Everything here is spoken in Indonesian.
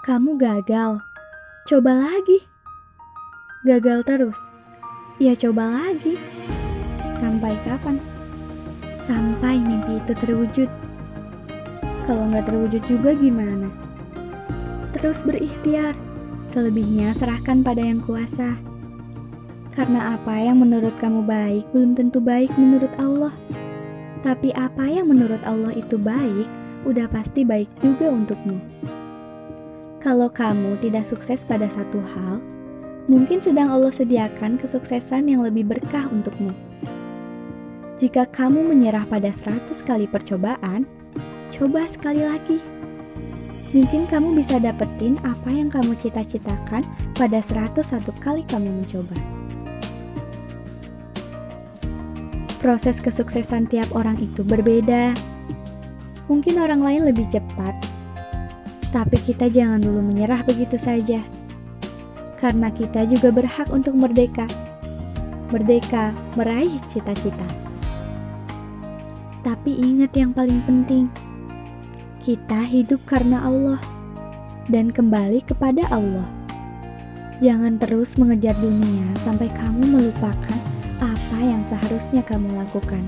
Kamu gagal. Coba lagi. Gagal terus. Ya coba lagi. Sampai kapan? Sampai mimpi itu terwujud. Kalau nggak terwujud juga gimana? Terus berikhtiar. Selebihnya serahkan pada yang kuasa. Karena apa yang menurut kamu baik belum tentu baik menurut Allah. Tapi apa yang menurut Allah itu baik, udah pasti baik juga untukmu. Kalau kamu tidak sukses pada satu hal, mungkin sedang Allah sediakan kesuksesan yang lebih berkah untukmu. Jika kamu menyerah pada 100 kali percobaan, coba sekali lagi. Mungkin kamu bisa dapetin apa yang kamu cita-citakan pada 101 kali kamu mencoba. Proses kesuksesan tiap orang itu berbeda. Mungkin orang lain lebih cepat, tapi kita jangan dulu menyerah begitu saja. Karena kita juga berhak untuk merdeka. Merdeka meraih cita-cita. Tapi ingat yang paling penting, kita hidup karena Allah dan kembali kepada Allah. Jangan terus mengejar dunia sampai kamu melupakan apa yang seharusnya kamu lakukan.